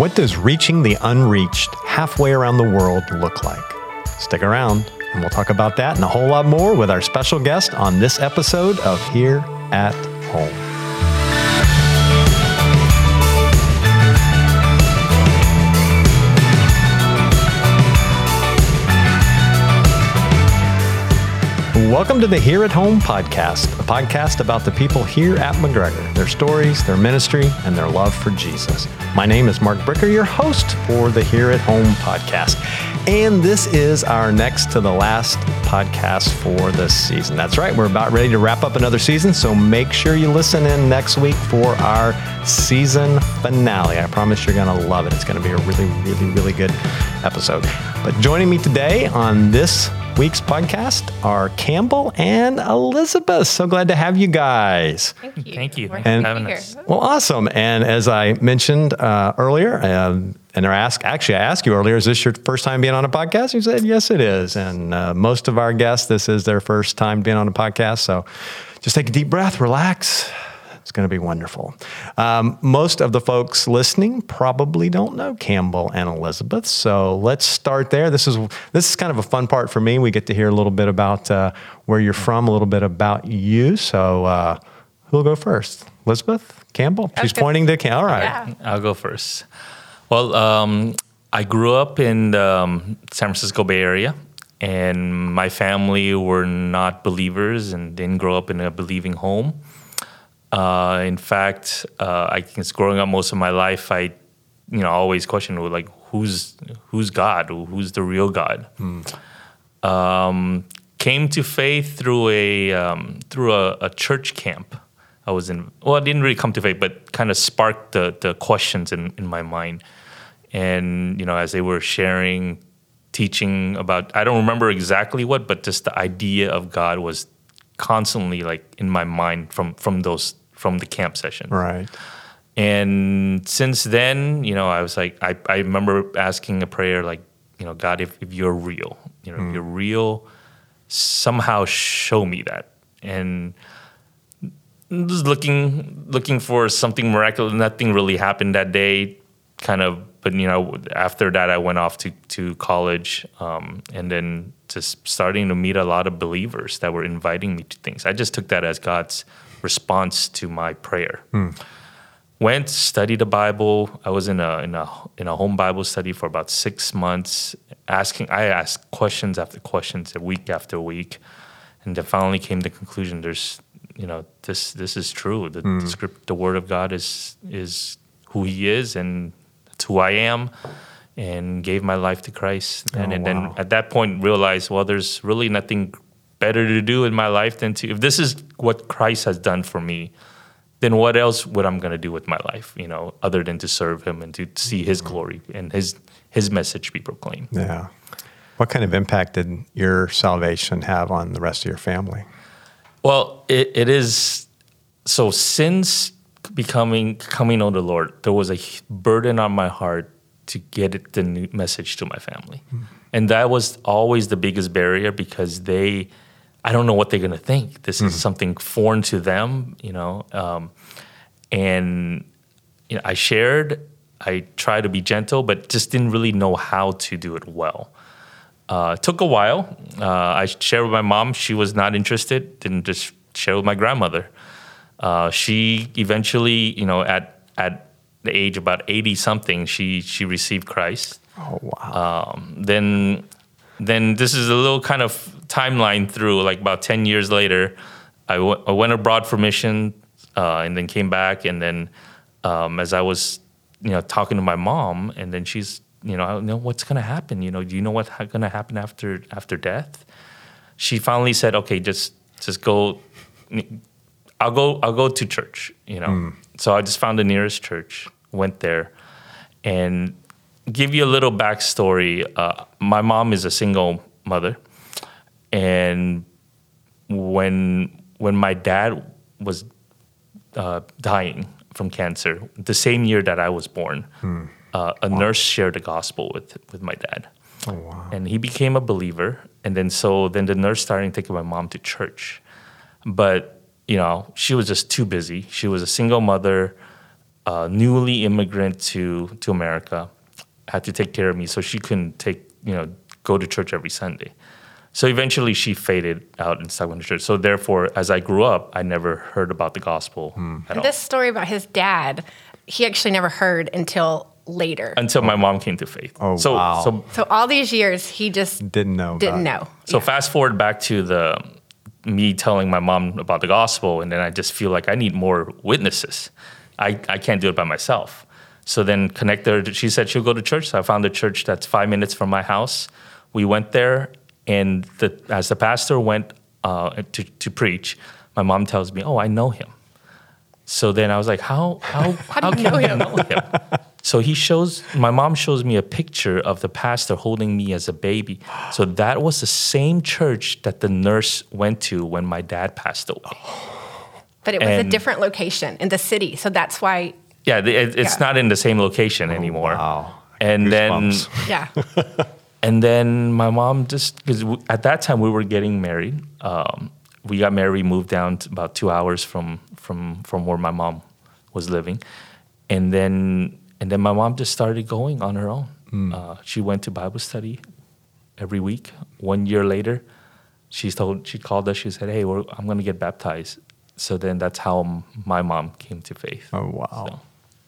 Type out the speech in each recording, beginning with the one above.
What does reaching the unreached halfway around the world look like? Stick around, and we'll talk about that and a whole lot more with our special guest on this episode of Here at Home. Welcome to the Here at Home podcast, a podcast about the people here at McGregor, their stories, their ministry, and their love for Jesus. My name is Mark Bricker, your host for the Here at Home podcast. And this is our next to the last podcast for this season. That's right, we're about ready to wrap up another season, so make sure you listen in next week for our season finale. I promise you're going to love it. It's going to be a really, really, really good episode. But joining me today on this week's podcast are Campbell and Elizabeth. So glad to have you guys. Thank you. Thank you. We're Thank for having to be us. Well, awesome. And as I mentioned uh, earlier, um, and I asked, actually, I asked you earlier, is this your first time being on a podcast? You said, yes, it is. And uh, most of our guests, this is their first time being on a podcast. So just take a deep breath, relax. It's going to be wonderful. Um, most of the folks listening probably don't know Campbell and Elizabeth, so let's start there. This is this is kind of a fun part for me. We get to hear a little bit about uh, where you're from, a little bit about you. So, uh, who'll go first? Elizabeth Campbell. She's Okay. pointing to Cam. All right. Yeah. I'll go first. Well, um, I grew up in the um, San Francisco Bay Area, and my family were not believers and didn't grow up in a believing home. Uh, in fact, uh, I guess growing up most of my life, I, you know, always questioned like, who's who's God? Who's the real God? um, came to faith through a um, through a, a church camp. I was in. Well, I didn't really come to faith, but kind of sparked the the questions in in my mind. And you know, as they were sharing, teaching about, I don't remember exactly what, but just the idea of God was constantly like in my mind from from those from the camp session. Right. And since then, you know, I was like, I, I remember asking a prayer like, you know, God, if, if you're real, you know, if you're real, somehow show me that. And just looking looking for something miraculous. Nothing really happened that day. Kind of, but you know, after that, I went off to to college, um, and then just starting to meet a lot of believers that were inviting me to things. I just took that as God's response to my prayer. Went studied the Bible. I was in a in a in a home Bible study for about six months. Asking, I asked questions after questions, a week after week, and then finally came to the conclusion. There's, you know, this this is true. The, mm. the script, the Word of God is is who He is, and that's who I am. And gave my life to Christ, and, Oh, and wow. then at that point realized, well, there's really nothing better to do in my life than to. If this is what Christ has done for me, then what else would I'm going to do with my life, you know, other than to serve him and to see his mm-hmm. glory and his his message be proclaimed. Yeah. What kind of impact did your salvation have on the rest of your family? Well, it, it is so since becoming coming on the Lord, there was a burden on my heart to get the new message to my family, hmm. and that was always the biggest barrier because they, I don't know what they're gonna think. This is something foreign to them, you know, um, and you know, I shared. I tried to be gentle, but just didn't really know how to do it well. Uh, it took a while. Uh, I shared with my mom. She was not interested. Didn't just share with my grandmother. Uh, she eventually, you know, at at the age about eighty something, she she received Christ. Oh, wow. Then then this is a little kind of timeline through. Like about ten years later, I w- I went abroad for mission, uh, and then came back. And then um, as I was, you know, talking to my mom, and then she's, you know, I don't know what's gonna happen. You know, do you know what's gonna happen after after death? She finally said, "Okay, just just go." I'll go. I'll go to church. You know. So I just found the nearest church, went there, and give you a little backstory. Uh, my mom is a single mother, and when when my dad was uh, dying from cancer, the same year that I was born, uh, a nurse shared the gospel with with my dad. Oh, wow. and he became a believer. And then so then the nurse started taking my mom to church. But you know she was just too busy. She was a single mother uh, newly immigrant to to America, had to take care of me, so she couldn't take you know go to church every Sunday. So eventually, she faded out and stopped going to church. So therefore, as I grew up, I never heard about the gospel hmm. at all This story about his dad, he actually never heard until later. until my mom came to faith. Oh, so wow. so so all these years, he just Didn't know. didn't it. know. So Yeah. fast forward back to the me telling my mom about the gospel, and then I just feel like I need more witnesses. I, I can't do it by myself. So then connect her. She said she'll go to church. So I found a church that's five minutes from my house. We went there, and the, as the pastor went uh, to, to preach, my mom tells me, "Oh, I know him." So then I was like, "How how How do you can know I him? know him?" So he shows my mom shows me a picture of the pastor holding me as a baby. So that was the same church that the nurse went to when my dad passed away. but it was a different location in the city. So that's why, Yeah, it, it's Yeah. not in the same location anymore. Wow. And then yeah. and then my mom just because at that time we were getting married. Um, we got married, moved down to about two hours from from from where my mom was living, and then and then my mom just started going on her own. Uh, she went to Bible study every week. One year later, she told she called us. She said, "Hey, we're, I'm going to get baptized." So then that's how my mom came to faith. Oh wow, So.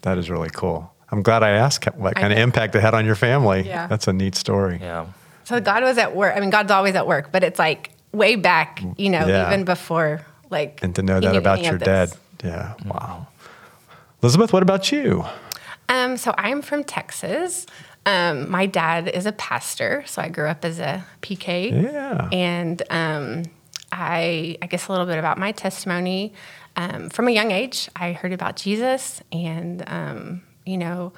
that is really cool. I'm glad I asked what kind of impact it had on your family. Yeah. That's a neat story. Yeah. So God was at work. I mean, God's always at work, but it's like way back, you know, Yeah. even before like. And to know that about your dad. Yeah. Wow. Elizabeth, what about you? Um, so I'm from Texas. Um, my dad is a pastor, so I grew up as a PK. Yeah. And um, I, I guess a little bit about my testimony. Um, from a young age, I heard about Jesus, and um, you know,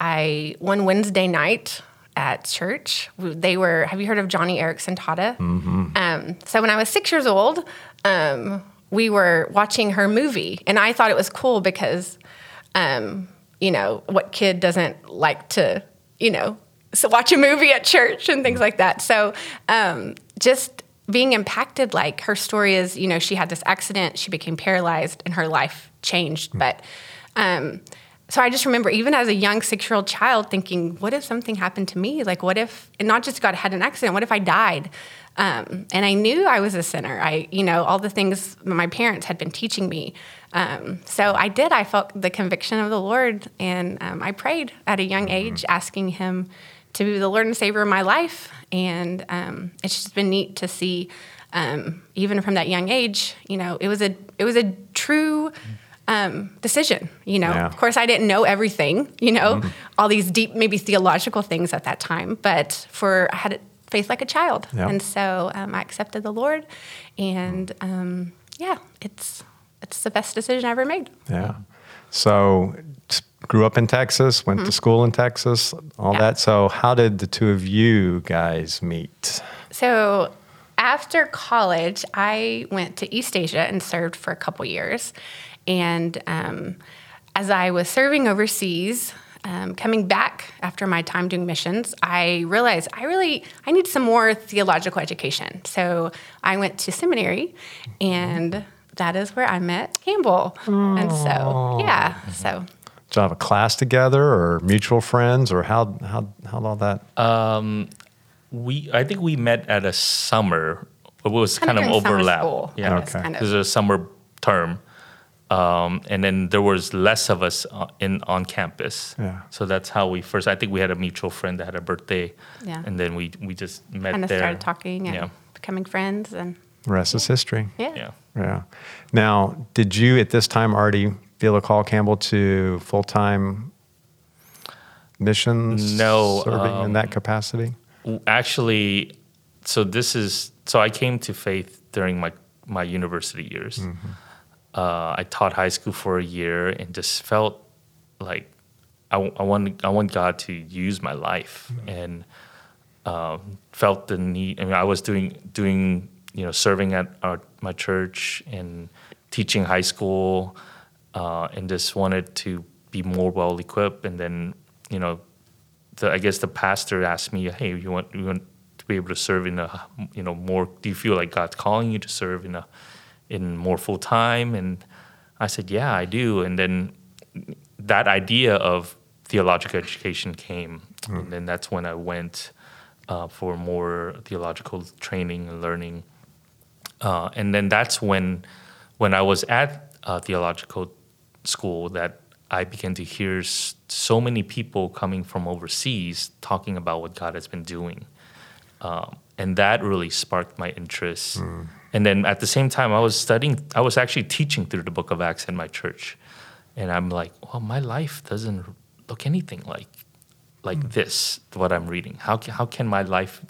I one Wednesday night at church, they were. Have you heard of Joni Eareckson Tada? Um, so when I was six years old, um, we were watching her movie, and I thought it was cool because, um, you know, what kid doesn't like to, you know, so watch a movie at church and things like that. So um, just being impacted, like her story is, you know, she had this accident, she became paralyzed, and her life changed. But um, so I just remember, even as a young six year old child, thinking, what if something happened to me? Like, what if, and not just God had an accident, what if I died? Um, and I knew I was a sinner. I, you know, all the things my parents had been teaching me. Um, so I did. I felt the conviction of the Lord, and um, I prayed at a young age, asking Him to be the Lord and Savior of my life. And um, it's just been neat to see, um, even from that young age, you know, it was a it was a true um, decision. You know, Yeah. of course, I didn't know everything. You know, all these deep, maybe theological things at that time. But for I had faith like a child, Yeah. and so um, I accepted the Lord, and um, yeah, it's it's the best decision I ever made. Yeah. So grew up in Texas, went to school in Texas, all Mm-hmm. Yeah. that. So how did the two of you guys meet? So after college, I went to East Asia and served for a couple years. And um, as I was serving overseas, um, coming back after my time doing missions, I realized I really I need some more theological education. So I went to seminary, and that is where I met Campbell. And so yeah, so Did you have a class together or mutual friends or how how how all that? Uh, We, I think we met at a summer. It was Kind kind, of of overlap. Yeah, guess, kind of. It was a summer term, um, and then there was less of us uh, in on campus. Yeah. So that's how we first. I think we had a mutual friend that had a birthday. Yeah. And then we we just met kind of there. started talking and Yeah. becoming friends, and The rest is history. yeah. Yeah. Yeah. Now, did you at this time already feel a call, Campbell, to full time missions? No, serving in um, that capacity. actually so this is so i came to faith during my my university years uh, i taught high school for a year and just felt like i, I want i want god to use my life and um, felt the need i mean i was doing doing you know serving at our, my church and teaching high school uh, and just wanted to be more well equipped and then you know the, I guess the pastor asked me, "Hey, you want you want to be able to serve in a you know more? Do you feel like God's calling you to serve in a in more full time?" And I said, "Yeah, I do." And then that idea of theological education came, and then that's when I went uh, for more theological training and learning. Uh, and then that's when, when I was at uh, theological school, that I began to hear so many people coming from overseas talking about what God has been doing. Um, and that really sparked my interest. And then at the same time, I was studying, I was actually teaching through the book of Acts in my church. And I'm like, well, my life doesn't look anything like like this, what I'm reading. How can, how can my life,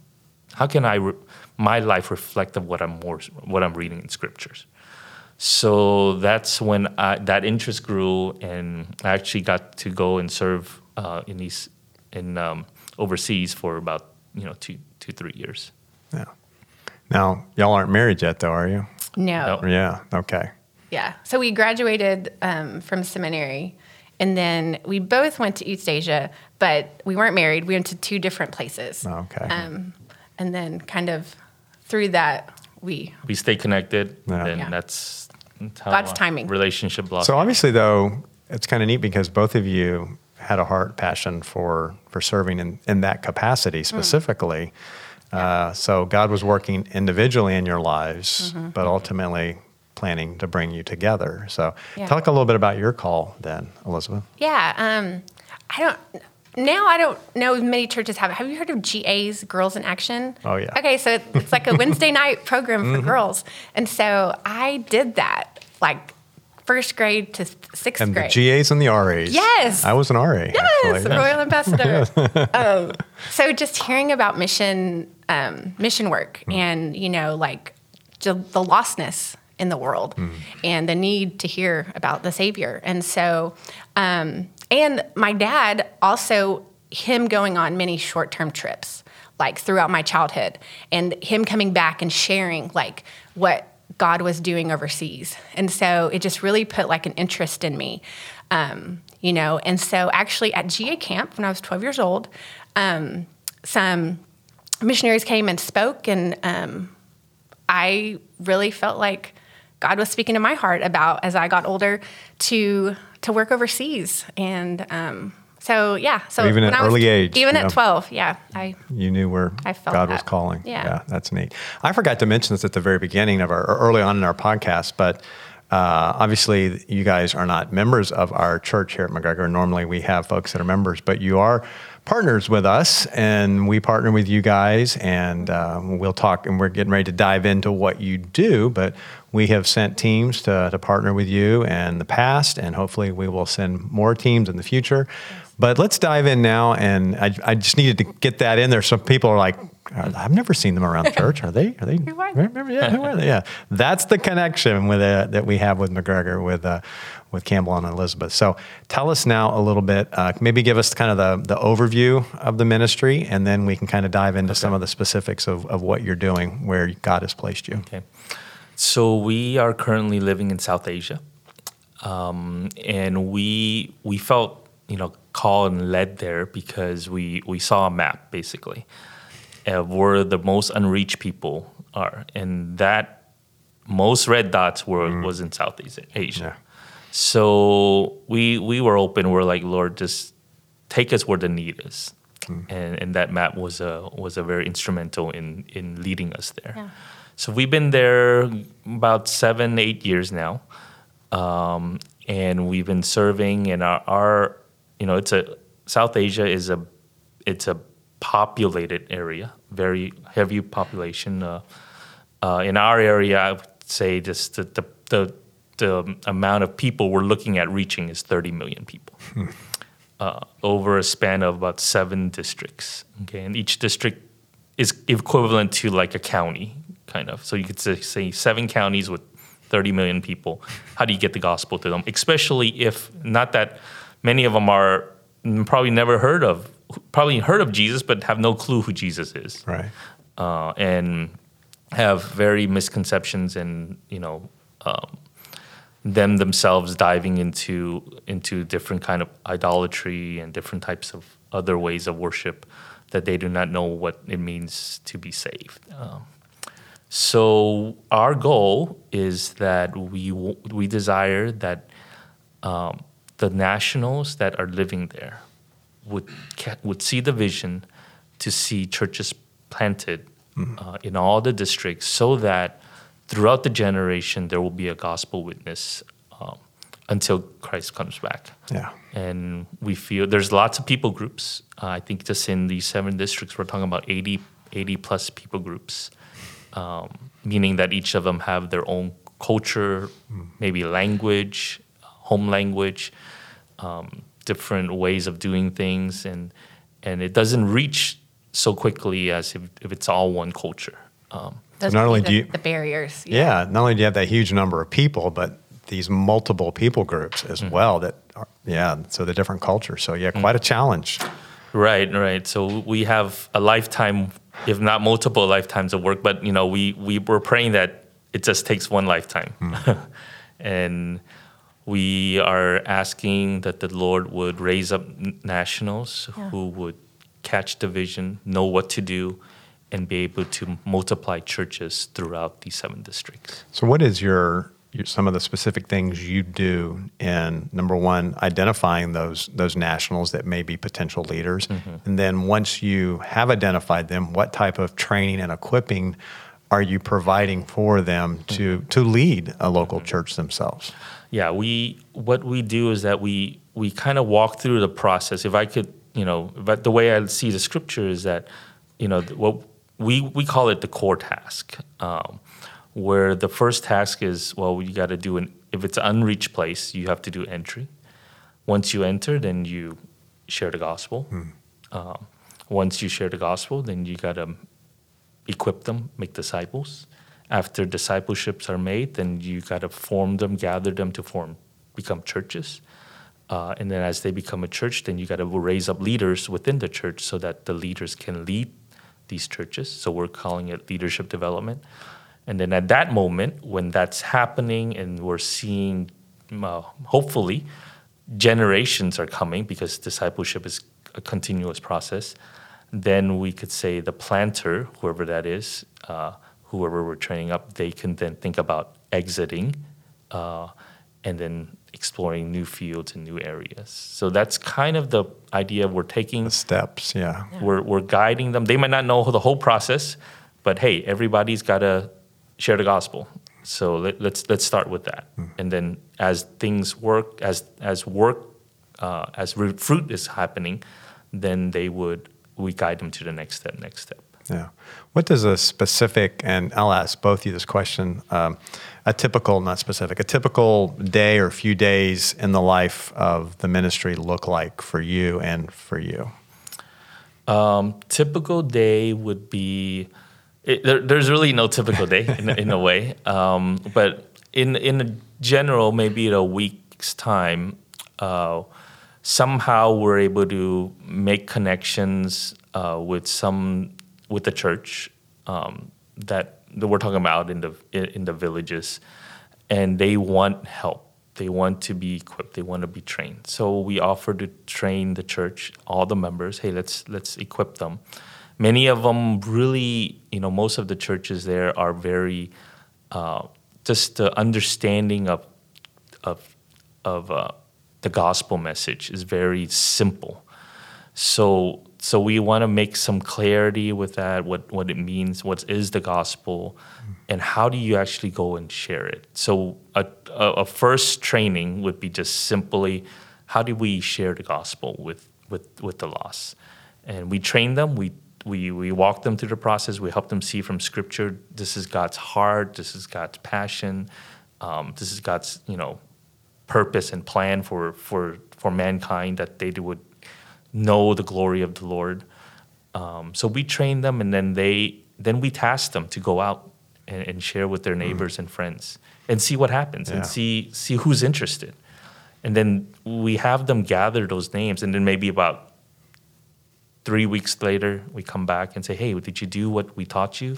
how can I, re- my life reflect of what I'm more, what I'm reading in scriptures? So that's when I, that interest grew, and I actually got to go and serve uh, in these in um, overseas for about you know two two three years. Yeah. Now, y'all aren't married yet, though, are you? No. No. Yeah. Okay. Yeah. So we graduated um, from seminary, and then we both went to East Asia, but we weren't married. We went to two different places. Okay. Um, and then kind of through that, we We stay connected, Yeah. and Yeah. that's, that's how God's timing. relationship blossomed. So obviously, though, it's kind of neat because both of you had a heart passion for for serving in, in that capacity Mm. Uh, so God was working individually in your lives, Mm-hmm. but ultimately planning to bring you together. So Yeah. talk a little bit about your call then, Elizabeth. Yeah. Um, I don't. Now I don't know if many churches have. it. Have you heard of GA's Girls in Action? Oh, yeah. Mm-hmm. Okay, so it's like a Wednesday night program for girls, and so I did that like first grade to sixth And grade. And the GAs and the RAs. Yes. I was an RA. Yes, actually. Royal Ambassador. um, so just hearing about mission um, mission work Hmm. and you know like the lostness in the world Hmm. and the need to hear about the Savior, and so um, and my dad also him going on many short term trips like throughout my childhood and him coming back and sharing like what God was doing overseas. And so it just really put like an interest in me, um, you know. And so actually at GA camp when I was 12 years old, um, some missionaries came and spoke, and um, I really felt like God was speaking to my heart about as I got older to to work overseas. And um, so yeah, so Even at I was- early age, even yeah. at 12, yeah, I you knew where I felt God was calling. Yeah. that's neat. I forgot to mention this at the very beginning of our, or early on in our podcast, but uh, obviously you guys are not members of our church here at McGregor. Normally we have folks that are members, but you are partners with us, and we partner with you guys, and um, we'll talk, and we're getting ready to dive into what you do, but we have sent teams to, to partner with you in the past, and hopefully we will send more teams in the future. But let's dive in now, and I, I just needed to get that in there. Some people are like, "I've never seen them around the church. Are they? Are they? Who are they? Yeah, who are they? Yeah, that's the connection with uh, that we have with McGregor, with uh, with Campbell and Elizabeth. So tell us now a little bit. Uh, maybe give us kind of the the overview of the ministry, and then we can kind of dive into some of the specifics of, of what you're doing, where God has placed you. Okay. So we are currently living in South Asia, um, and we we felt you know called and led there because we we saw a map basically of where the most unreached people are, and that most red dots were was in South Asia. Asia. Yeah. So we we were open. We're like, Lord, just take us where the need is, and and that map was a was a very instrumental in in leading us there. Yeah. So we've been there about seven eight years now, um, and we've been serving. And our, our you know it's a South Asia is a it's a populated area, very heavy population. Uh, uh, in our area, I would say just the, the, the, the amount of people we're looking at reaching is 30 million people uh, over a span of about seven districts. Okay, and each district is equivalent to like a county, kind of. So you could say, say seven counties with 30 million people. How do you get the gospel to them? Especially if not that many of them are probably never heard of, probably heard of Jesus, but have no clue who Jesus is Right. uh, and have very misconceptions and you know um, them themselves diving into into different kind of idolatry and different types of other ways of worship that they do not know what it means to be saved. Um, so our goal is that we w- we desire that um, the nationals that are living there would would see the vision to see churches planted uh, in all the districts, so that throughout the generation there will be a gospel witness um, until Christ comes back. Yeah. And we feel there's lots of people groups. Uh, I think just in these seven districts, we're talking about 80, 80 plus people groups, um, meaning that each of them have their own culture, maybe language, home language, um, different ways of doing things, and and it doesn't reach so quickly as if, if it's all one culture. Um, Those not only be do the, you- the barriers. Yeah. Not only do you have that huge number of people, but these multiple people groups as Mm-hmm. well that are, yeah, so the different cultures. So Mm. yeah, quite a challenge. Right, right. So we have a lifetime, if not multiple lifetimes of work, but you know, we we were praying that it just takes one lifetime, and we are asking that the Lord would raise up nationals Yeah. who would catch the vision, know what to do, and be able to multiply churches throughout these seven districts. So, what is your, your some of the specific things you do in number one, identifying those those nationals that may be potential leaders, mm-hmm. and then once you have identified them, what type of training and equipping are you providing for them to to lead a local church themselves? Yeah, we what we do is that we we kind of walk through the process. If I could, you know, but the way I see the scripture is that, you know, what we we call it the core task, um, where the first task is well, you got to do an if it's an unreached place, you have to do entry. Once you enter, then you share the gospel. Um, once you share the gospel, then you got to equip them, make disciples. After discipleships are made, then you got to form them, gather them to form, become churches. Uh, and then as they become a church, then you got to raise up leaders within the church so that the leaders can lead these churches. So we're calling it leadership development. And then at that moment, when that's happening and we're seeing, uh, hopefully, generations are coming because discipleship is a continuous process, then we could say the planter, whoever that is, uh, whoever we're training up, they can then think about exiting uh, and then exploring new fields and new areas. So that's kind of the idea we're taking. The steps, yeah. We're, we're guiding them. They might not know the whole process, but hey, everybody's got to share the gospel. So let, let's let's start with that, and then as things work, as as work, uh, as fruit is happening, then they would we guide them to the next step, next step. Yeah. What does a specific, and I'll ask both of you this question, um, a typical, not specific, a typical day or few days in the life of the ministry look like for you and for you? Um, typical day would be. It, there, there's really no typical day in, a- in a way, um, but in in a general, maybe in a week's time, uh, somehow we're able to make connections uh, with some with the church um, that, that we're talking about in the in, the villages, and they want help. They want to be equipped. They want to be trained. So we offer to train the church, all the members. Hey, let's let's equip them. Many of them really, you know, most of the churches there are very uh, just the understanding of of of uh, the gospel message is very simple. So so we want to make some clarity with that, what what it means, what is the gospel, and how do you actually go and share it. So a, a, a first training would be just simply how do we share the gospel with with with the lost, and we train them. We we, we walk them through the process. We help them see from Scripture. This is God's heart. This is God's passion. Um, this is God's you know purpose and plan for for for mankind that they would know the glory of the Lord. Um, so we train them, and then they then we task them to go out and, and share with their neighbors and friends and see what happens Yeah. and see see who's interested. And then we have them gather those names, and then maybe about three weeks later, we come back and say, "Hey, did you do what we taught you?"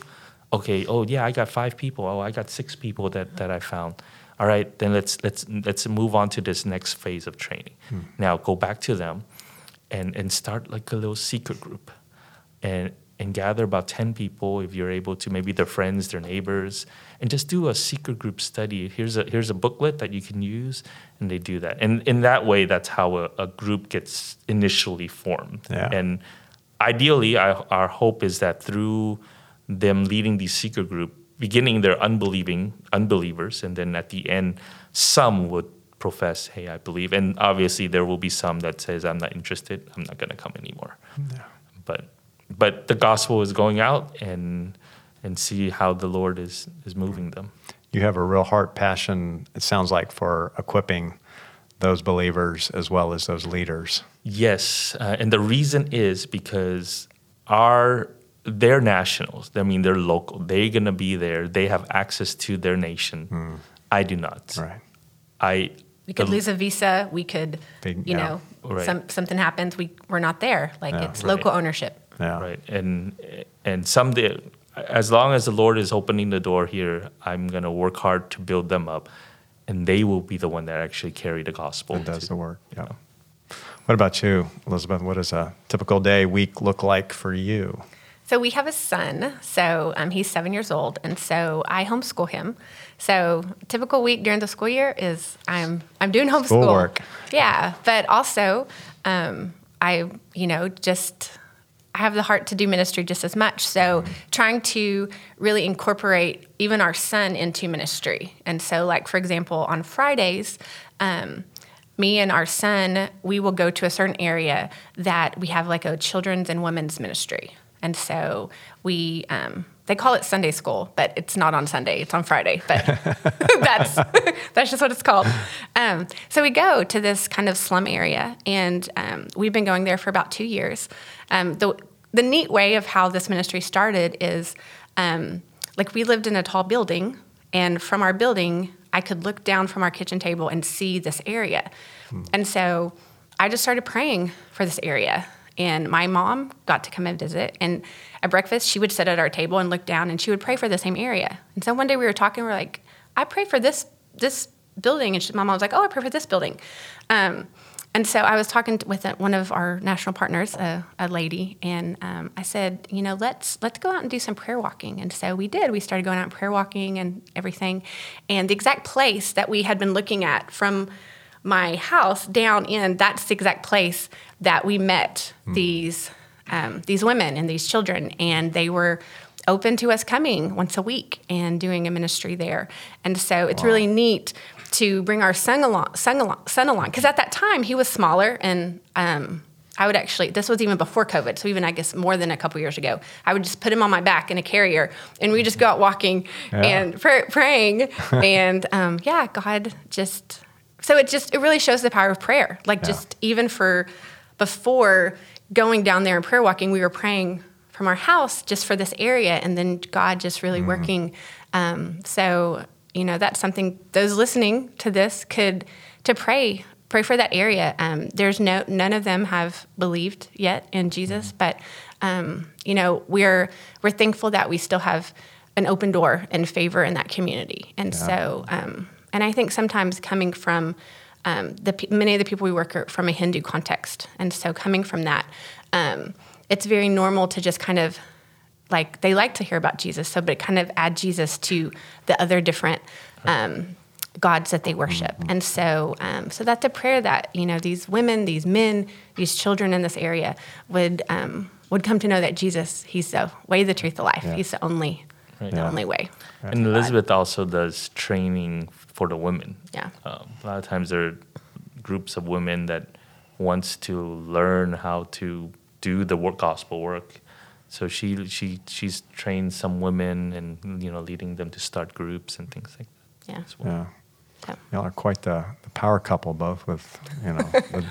Okay. Oh, yeah, I got five people. Oh, I got six people that, that I found. All right, then let's let's let's move on to this next phase of training. Hmm. Now go back to them, and and start like a little secret group, and and gather about 10 people if you're able to maybe their friends their neighbors and just do a secret group study here's a here's a booklet that you can use and they do that and in that way that's how a, a group gets initially formed Yeah. and ideally our, our hope is that through them leading the secret group beginning they're unbelieving unbelievers and then at the end some would profess hey i believe. And obviously there will be some that says i'm not interested. I'm not going to come anymore. But but the gospel is going out and and see how the lord is is moving them. You have a real heart passion, it sounds like, for equipping those believers as well as those leaders. Yes, uh, and the reason is because our they're nationals. I mean, they're local. They're gonna be there. They have access to their nation. Hmm. I do not. Right. I We could the- lose a visa. We could, Big- you yeah. know, Right. some, something happens. We we're not there. Like Yeah. it's Right. local ownership. Yeah. right and and someday as long as the lord is opening the door here i'm gonna work hard to build them up and they will be the one that actually carry the gospel It does to- the work. Yeah. What about you, Elizabeth? What does a typical day, week look like for you? So we have a son. So um, he's seven years old, and so I homeschool him. So typical week during the school year is I'm I'm doing homeschool Schoolwork. Yeah, but also um, I you know just I have the heart to do ministry just as much. So trying to really incorporate even our son into ministry. And so like for example on Fridays. Um, me and our son, we will go to a certain area that we have like a children's and women's ministry. And so we, um, they call it Sunday school, but it's not on Sunday, it's on Friday. But that's, that's just what it's called. Um, so we go to this kind of slum area, and um, we've been going there for about two years. Um, the, the neat way of how this ministry started is um, like we lived in a tall building, and from our building, I could look down from our kitchen table and see this area. And so I just started praying for this area. And my mom got to come and visit. And at breakfast, she would sit at our table and look down and she would pray for the same area. And so one day we were talking, we are like, I pray for this this building. And she, my mom was like, Oh, I pray for this building. Um, and so I was talking with uh, one of our national partners, a, a lady, and um, I said, you know, let's let's go out and do some prayer walking. And so we did. We started going out and prayer walking and everything. And the exact place that we had been looking at from my house down in, that's the exact place that we met these um, these women and these children, and they were open to us coming once a week and doing a ministry there. And so it's really neat to bring our son along, son along, son along, because at that time he was smaller, and um, I would actually. This was even before COVID, so even I guess more than a couple years ago. I would just put him on my back in a carrier, and we just go out walking Yeah. and pray, praying, and um, yeah, God just. So it just it really shows the power of prayer. Like Yeah. just even for before going down there and prayer walking, we were praying from our house just for this area, and then God just really working. Um, so you know that's something those listening to this could to pray pray for that area. Um, there's no none of them have believed yet in Jesus, but um, you know we're we're thankful that we still have an open door and favor in that community, and so um, and I think sometimes coming from um, the many of the people we work are from a Hindu context, and so coming from that, um, it's very normal to just kind of like they like to hear about Jesus, so but kind of add Jesus to the other different um, gods that they worship, and so um, so that's a prayer that you know these women, these men, these children in this area would um, would come to know that Jesus, He's the way, the truth, the life. Yeah. He's the only, Right. the Yeah. only way. And Elizabeth also does training for the women. Yeah. Um, a lot of times there are groups of women that wants to learn how to do the work, gospel work. So she she she's trained some women and you know leading them to start groups and things like that. Yeah. as well. Yeah. Yeah. Y'all are quite the, the power couple, both with, you know, the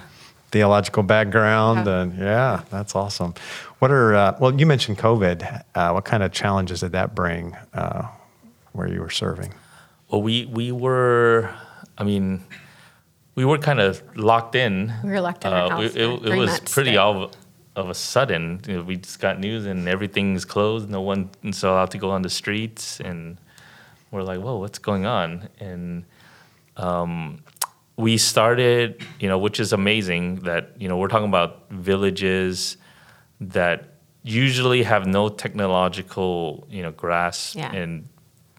theological background. Yeah. And yeah, that's awesome. What are, uh, well, you mentioned COVID. Uh, what kind of challenges did that bring uh, where you were serving? Well, we we were, I mean, we were kind of locked in. We were locked in our we- it, it was pretty all of a sudden. You know, we just got news and everything's closed. No one is allowed to go on the streets, and we're like, "Whoa, what's going on?" And um, we started, you know, which is amazing that you know we're talking about villages that usually have no technological you know grasp Yeah. and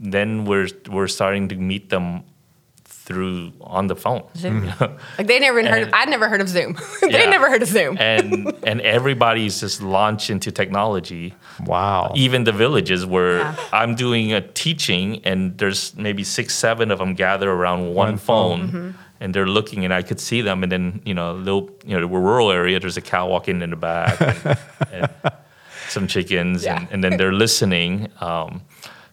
then we're we're starting to meet them through on the phone Zoom. you know? Like they never even heard. Of, I'd never heard of Zoom. they Yeah. never heard of Zoom. and and everybody's just launched into technology Wow. even the villages where Yeah. I'm doing a teaching and there's maybe six, seven of them gather around one, One phone. phone, and they're looking and I could see them and then you know little you know we're rural area there's a cow walking in the back and, and some chickens Yeah. and, and then they're listening. Um,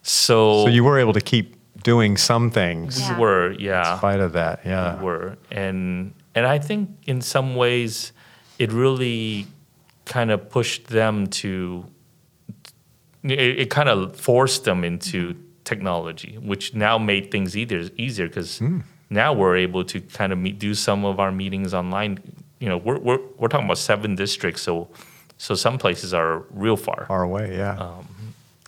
so, So you were able to keep doing some things Yeah. were yeah. in spite of that. Yeah. were and and I think in some ways it really kind of pushed them to it, it kind of forced them into technology which now made things easier easier because hmm. now we're able to kind of meet, do some of our meetings online you know we're, we're we're talking about seven districts so so some places are real far Far away. Yeah. Oh.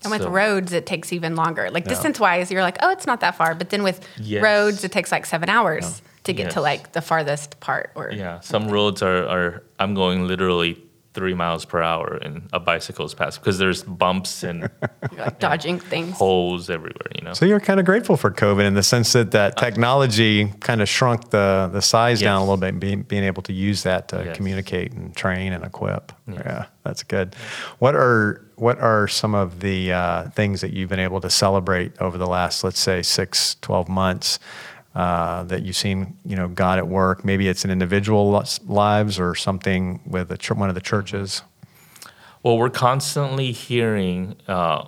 And with So- roads, it takes even longer. Like Yeah. distance wise, you're like, oh, it's not that far. But then with Yes. roads, it takes like seven hours to get to like the farthest part. Or Yeah, some roads are, are I'm going literally three miles per hour and a bicycle's past because there's bumps and you're like dodging things. holes everywhere, you know. So you're kind of grateful for COVID in the sense that that uh, technology kind of shrunk the the size down a little bit, being, being able to use that to Yes. communicate and train and equip. Yeah, that's good. What are what are some of the uh, things that you've been able to celebrate over the last, let's say, six, 12 months uh, that you've seen, you know, God at work? Maybe it's in individual lives or something with a ch- one of the churches. Well, we're constantly hearing, uh,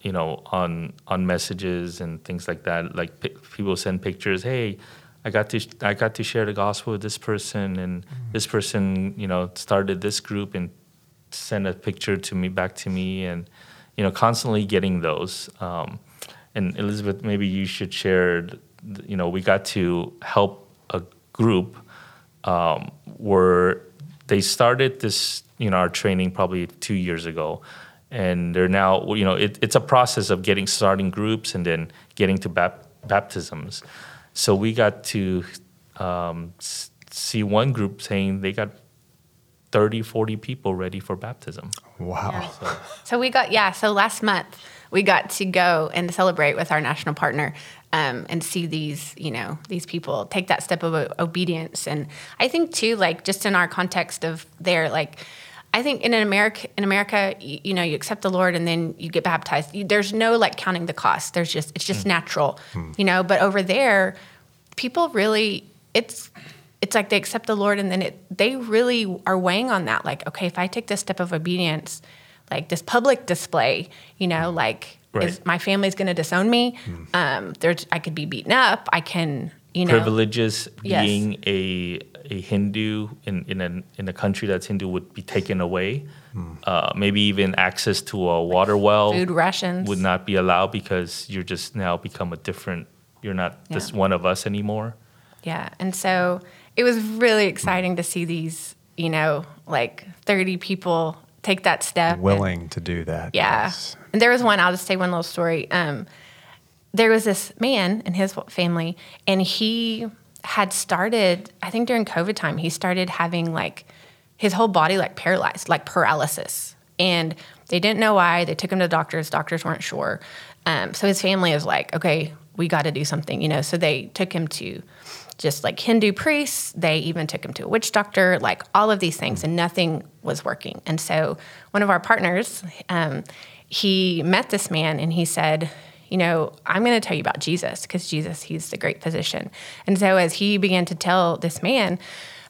you know, on on messages and things like that. Like pi- people send pictures. Hey, I got to I got to share the gospel with this person, and this person, you know, started this group and sent a picture to me back to me, and you know, constantly getting those. Um, and Elizabeth, maybe you should share. You know, we got to help a group um, where they started this, you know, our training probably two years ago, and they're now, you know, it, it's a process of getting starting groups and then getting to bap- baptisms. So we got to um, see one group saying they got 30, 40 people ready for baptism. Wow. Yeah. So we got yeah. So last month we got to go and celebrate with our national partner um, and see these you know these people take that step of o- obedience. And I think too, like just in our context of there, like I think in America, in America, you, you know, you accept the Lord and then you get baptized. You, there's no like counting the cost. There's just it's just natural, you know. But over there, people really it's it's like they accept the Lord and then it they really are weighing on that. Like, okay, if I take this step of obedience, like this public display, you know, like is Right. my family's going to disown me? Um, there's I could be beaten up. I can, you know, Privileges Yes. being a, a Hindu in, in, a, in a country that's Hindu would be taken away. Uh, maybe even access to a water well food rations. would not be allowed because you're just now become a different you're not just Yeah. one of us anymore Yeah. And so it was really exciting to see these, you know, like 30 people take that step. and- Willing to do that. yeah. yes. And there was one, I'll just say one little story. Um, there was this man and his family, and he had started, I think during COVID time, he started having like his whole body like paralyzed, like paralysis. And they didn't know why. They took him to the doctors. Doctors weren't sure. Um, so his family is like, okay, we got to do something, you know. So they took him to just like Hindu priests. They even took him to a witch doctor, like all of these things, and nothing was working. And so one of our partners, um, he met this man and he said, you know, I'm going to tell you about Jesus because Jesus, he's the great physician. And so as he began to tell this man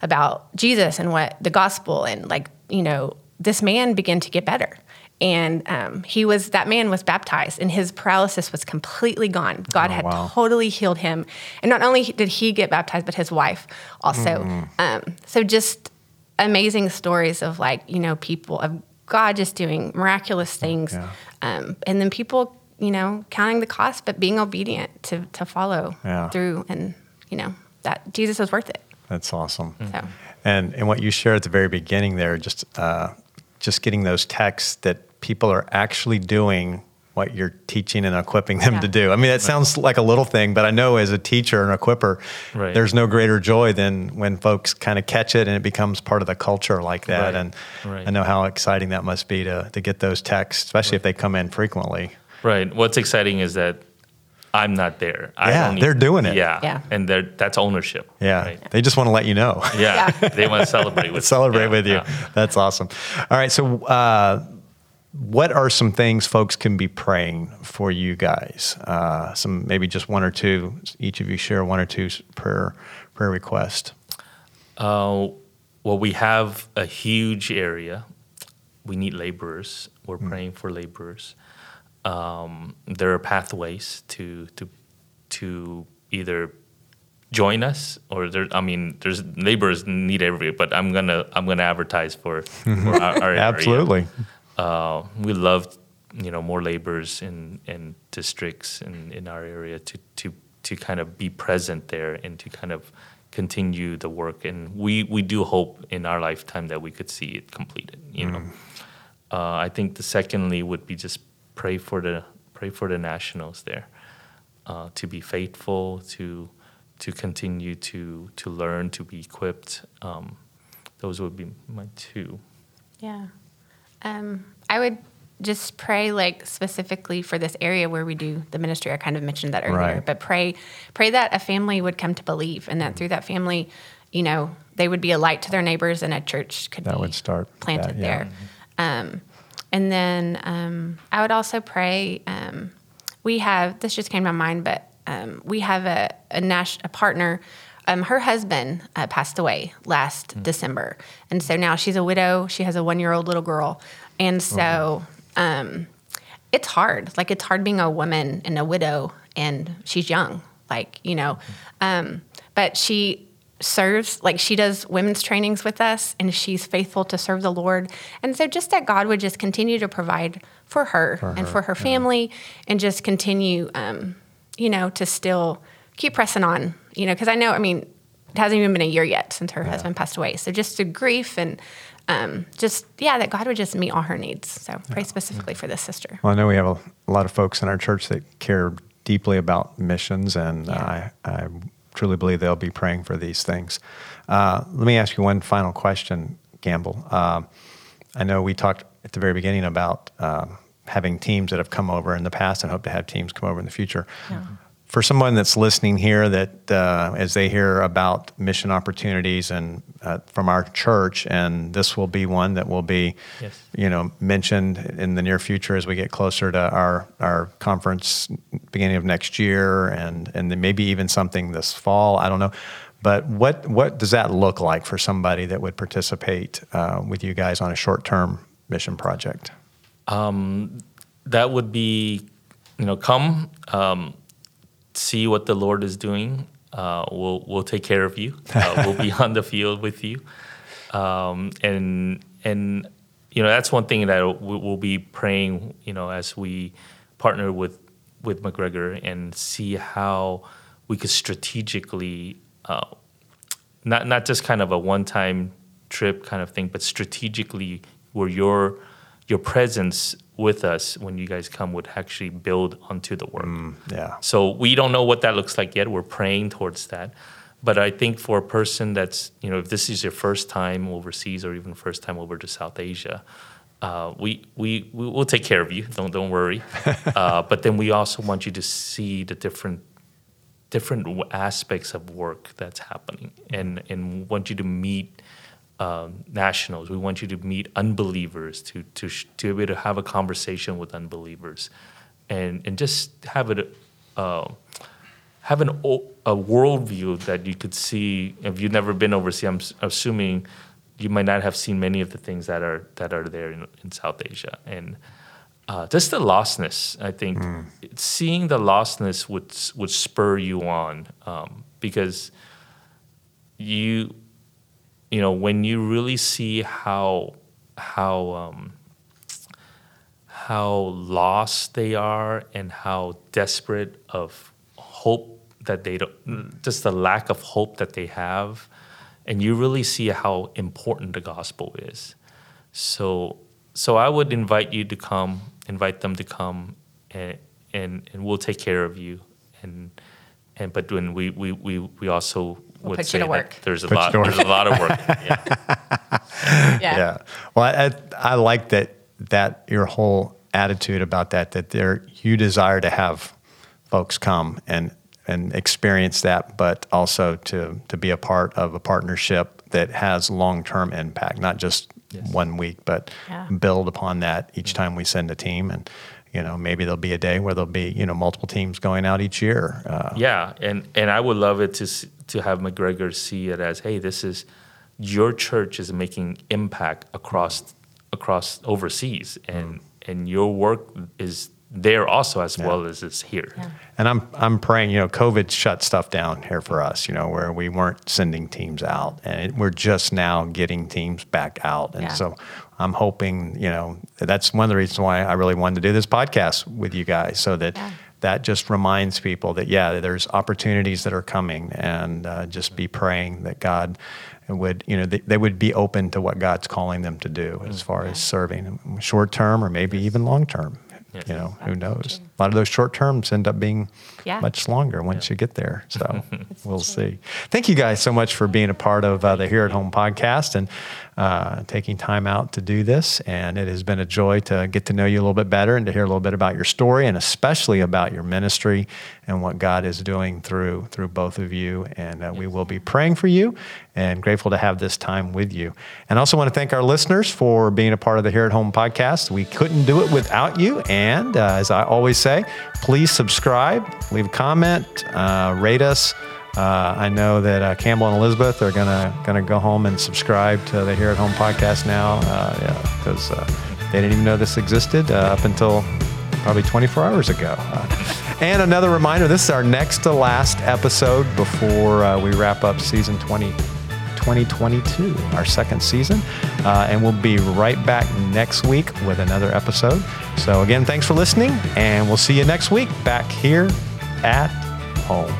about Jesus and what the gospel and like, you know, this man began to get better. And um, he was, that man was baptized and his paralysis was completely gone. God Oh, had wow. totally healed him. And not only did he get baptized, but his wife also. Um, so just amazing stories of like, you know, people of God just doing miraculous things. Yeah. Um, and then people, you know, counting the cost, but being obedient to, to follow Yeah. through. And, you know, that Jesus was worth it. That's awesome. So, And and what you shared at the very beginning there, just uh, just getting those texts that people are actually doing what you're teaching and equipping them Yeah. to do. I mean, that sounds like a little thing, but I know as a teacher and equipper, Right. there's no greater joy than when folks kind of catch it and it becomes part of the culture like that. Right. And Right. I know how exciting that must be to to get those texts, especially if they come in frequently. Right. What's exciting is that I'm not there. I Yeah, they're doing it. Yeah. Yeah. And they're, that's ownership. Yeah, Right? they just want to let you know. Yeah. they want to celebrate with celebrate yeah, with you. yeah. That's awesome. All right, so uh, what are some things folks can be praying for you guys? Uh, some maybe just one or two. Each of you share one or two prayer prayer request. Uh, well, we have a huge area. We need laborers. We're praying for laborers. Um, there are pathways to to to either join us or there. I mean, there's laborers need every. But I'm gonna I'm gonna advertise for, for our, our area. Absolutely. Uh, we love you know more laborers in in districts in, in our area to to to kind of be present there and to kind of continue the work. And we we do hope in our lifetime that we could see it completed you know. Uh, I think the secondly would be just pray for the pray for the nationals there uh, to be faithful to to continue to to learn to be equipped. Um, those would be my two. Yeah. Um, I would just pray like specifically for this area where we do the ministry. I kind of mentioned that earlier, Right. but pray pray that a family would come to believe and that through that family, you know, they would be a light to their neighbors and a church could That be would start planted that, yeah. there. Um, and then um, I would also pray. Um, we have this just came to my mind, but um, we have a a, nas- a partner. Um, her husband uh, passed away last Hmm. December, and so now she's a widow. She has a one year old little girl, and so um, it's hard. Like it's hard being a woman and a widow, and she's young. Like you know, um, but she serves like she does women's trainings with us and she's faithful to serve the lord and so just that god would just continue to provide for her, and for her family and just continue um, you know to still keep pressing on you know because i know i mean it hasn't even been a year yet since her husband passed away. So just the grief and um, just yeah that god would just meet all her needs. So pray specifically for this sister. Well, I know we have a, a lot of folks in our church that care deeply about missions, and I, I truly believe they'll be praying for these things. Uh, let me ask you one final question, Campbell. Um I know we talked at the very beginning about um, having teams that have come over in the past and hope to have teams come over in the future. For someone that's listening here, that uh, as they hear about mission opportunities and uh, from our church, and this will be one that will be, Yes. you know, mentioned in the near future as we get closer to our our conference beginning of next year, and and then maybe even something this fall. I don't know, but what what does that look like for somebody that would participate uh, with you guys on a short term mission project? that would be, you know, come um, see what the Lord is doing. Uh, we'll we'll take care of you. Uh, we'll be on the field with you, um, and and you know that's one thing that we- we'll be praying. You know, as we partner with with McGregor and see how we could strategically uh, not not just kind of a one time trip kind of thing, but strategically where your your presence with us when you guys come would actually build onto the work. Yeah. So we don't know what that looks like yet. We're praying towards that. But I think for a person that's, you know, if this is your first time overseas or even first time over to South Asia, uh, we, we, we will take care of you. Don't, don't worry. uh, but then we also want you to see the different different aspects of work that's happening and, and want you to meet um, nationals. We want you to meet unbelievers, to, to, sh- to be able to have a conversation with unbelievers and, and just have it, uh, have an, o- a worldview that you could see. If you've never been overseas, I'm assuming you might not have seen many of the things that are, that are there in, in South Asia. And uh, just the lostness, I think, seeing the lostness would, would spur you on um, because you you know when you really see how how um, how lost they are and how desperate of hope that they don't just the lack of hope that they have and you really see how important the gospel is. So so i would invite you to come invite them to come and and, and we'll take care of you. And and but when we we we, we also We'll would put you say to that work. there's a Put lot to work. there's a lot of work yeah. Yeah. Yeah. Well, I, I like that that your whole attitude about that that there you desire to have folks come and and experience that, but also to to be a part of a partnership that has long term impact, not just Yes. one week, but Yeah. build upon that each mm. time we send a team and. You know, maybe there'll be a day where there'll be you know multiple teams going out each year. Uh, Yeah, and and I would love it to to have McGregor see it as, hey, this is your church is making impact across across overseas, and and your work is there also as well as it's here. Yeah. And I'm I'm praying, you know, COVID shut stuff down here for us, you know, where we weren't sending teams out, and it, we're just now getting teams back out, and Yeah. so I'm hoping, you know, that's one of the reasons why I really wanted to do this podcast with you guys, so that Yeah. that just reminds people that yeah, there's opportunities that are coming, and uh, just be praying that God would, you know, they, they would be open to what God's calling them to do as far as serving, short term or maybe even long term. Yes. You know, who knows? A lot of those short terms end up being Yeah. much longer once you get there. So we'll see. Thank you guys so much for being a part of uh, the Here at Home podcast and uh, taking time out to do this. And it has been a joy to get to know you a little bit better and to hear a little bit about your story and especially about your ministry and what God is doing through through both of you. And uh, we will be praying for you and grateful to have this time with you. And I also want to thank our listeners for being a part of the Here at Home podcast. We couldn't do it without you. And uh, as I always say, please subscribe, leave a comment, uh, rate us. Uh, I know that uh, Campbell and Elizabeth are gonna gonna go home and subscribe to the Here at Home podcast now, uh, yeah, because uh, they didn't even know this existed uh, up until probably 24 hours ago. Uh, and another reminder: this is our next to last episode before uh, we wrap up season 20. 2022, our second season. Uh, and we'll be right back next week with another episode. So, again, thanks for listening, and we'll see you next week back here at home.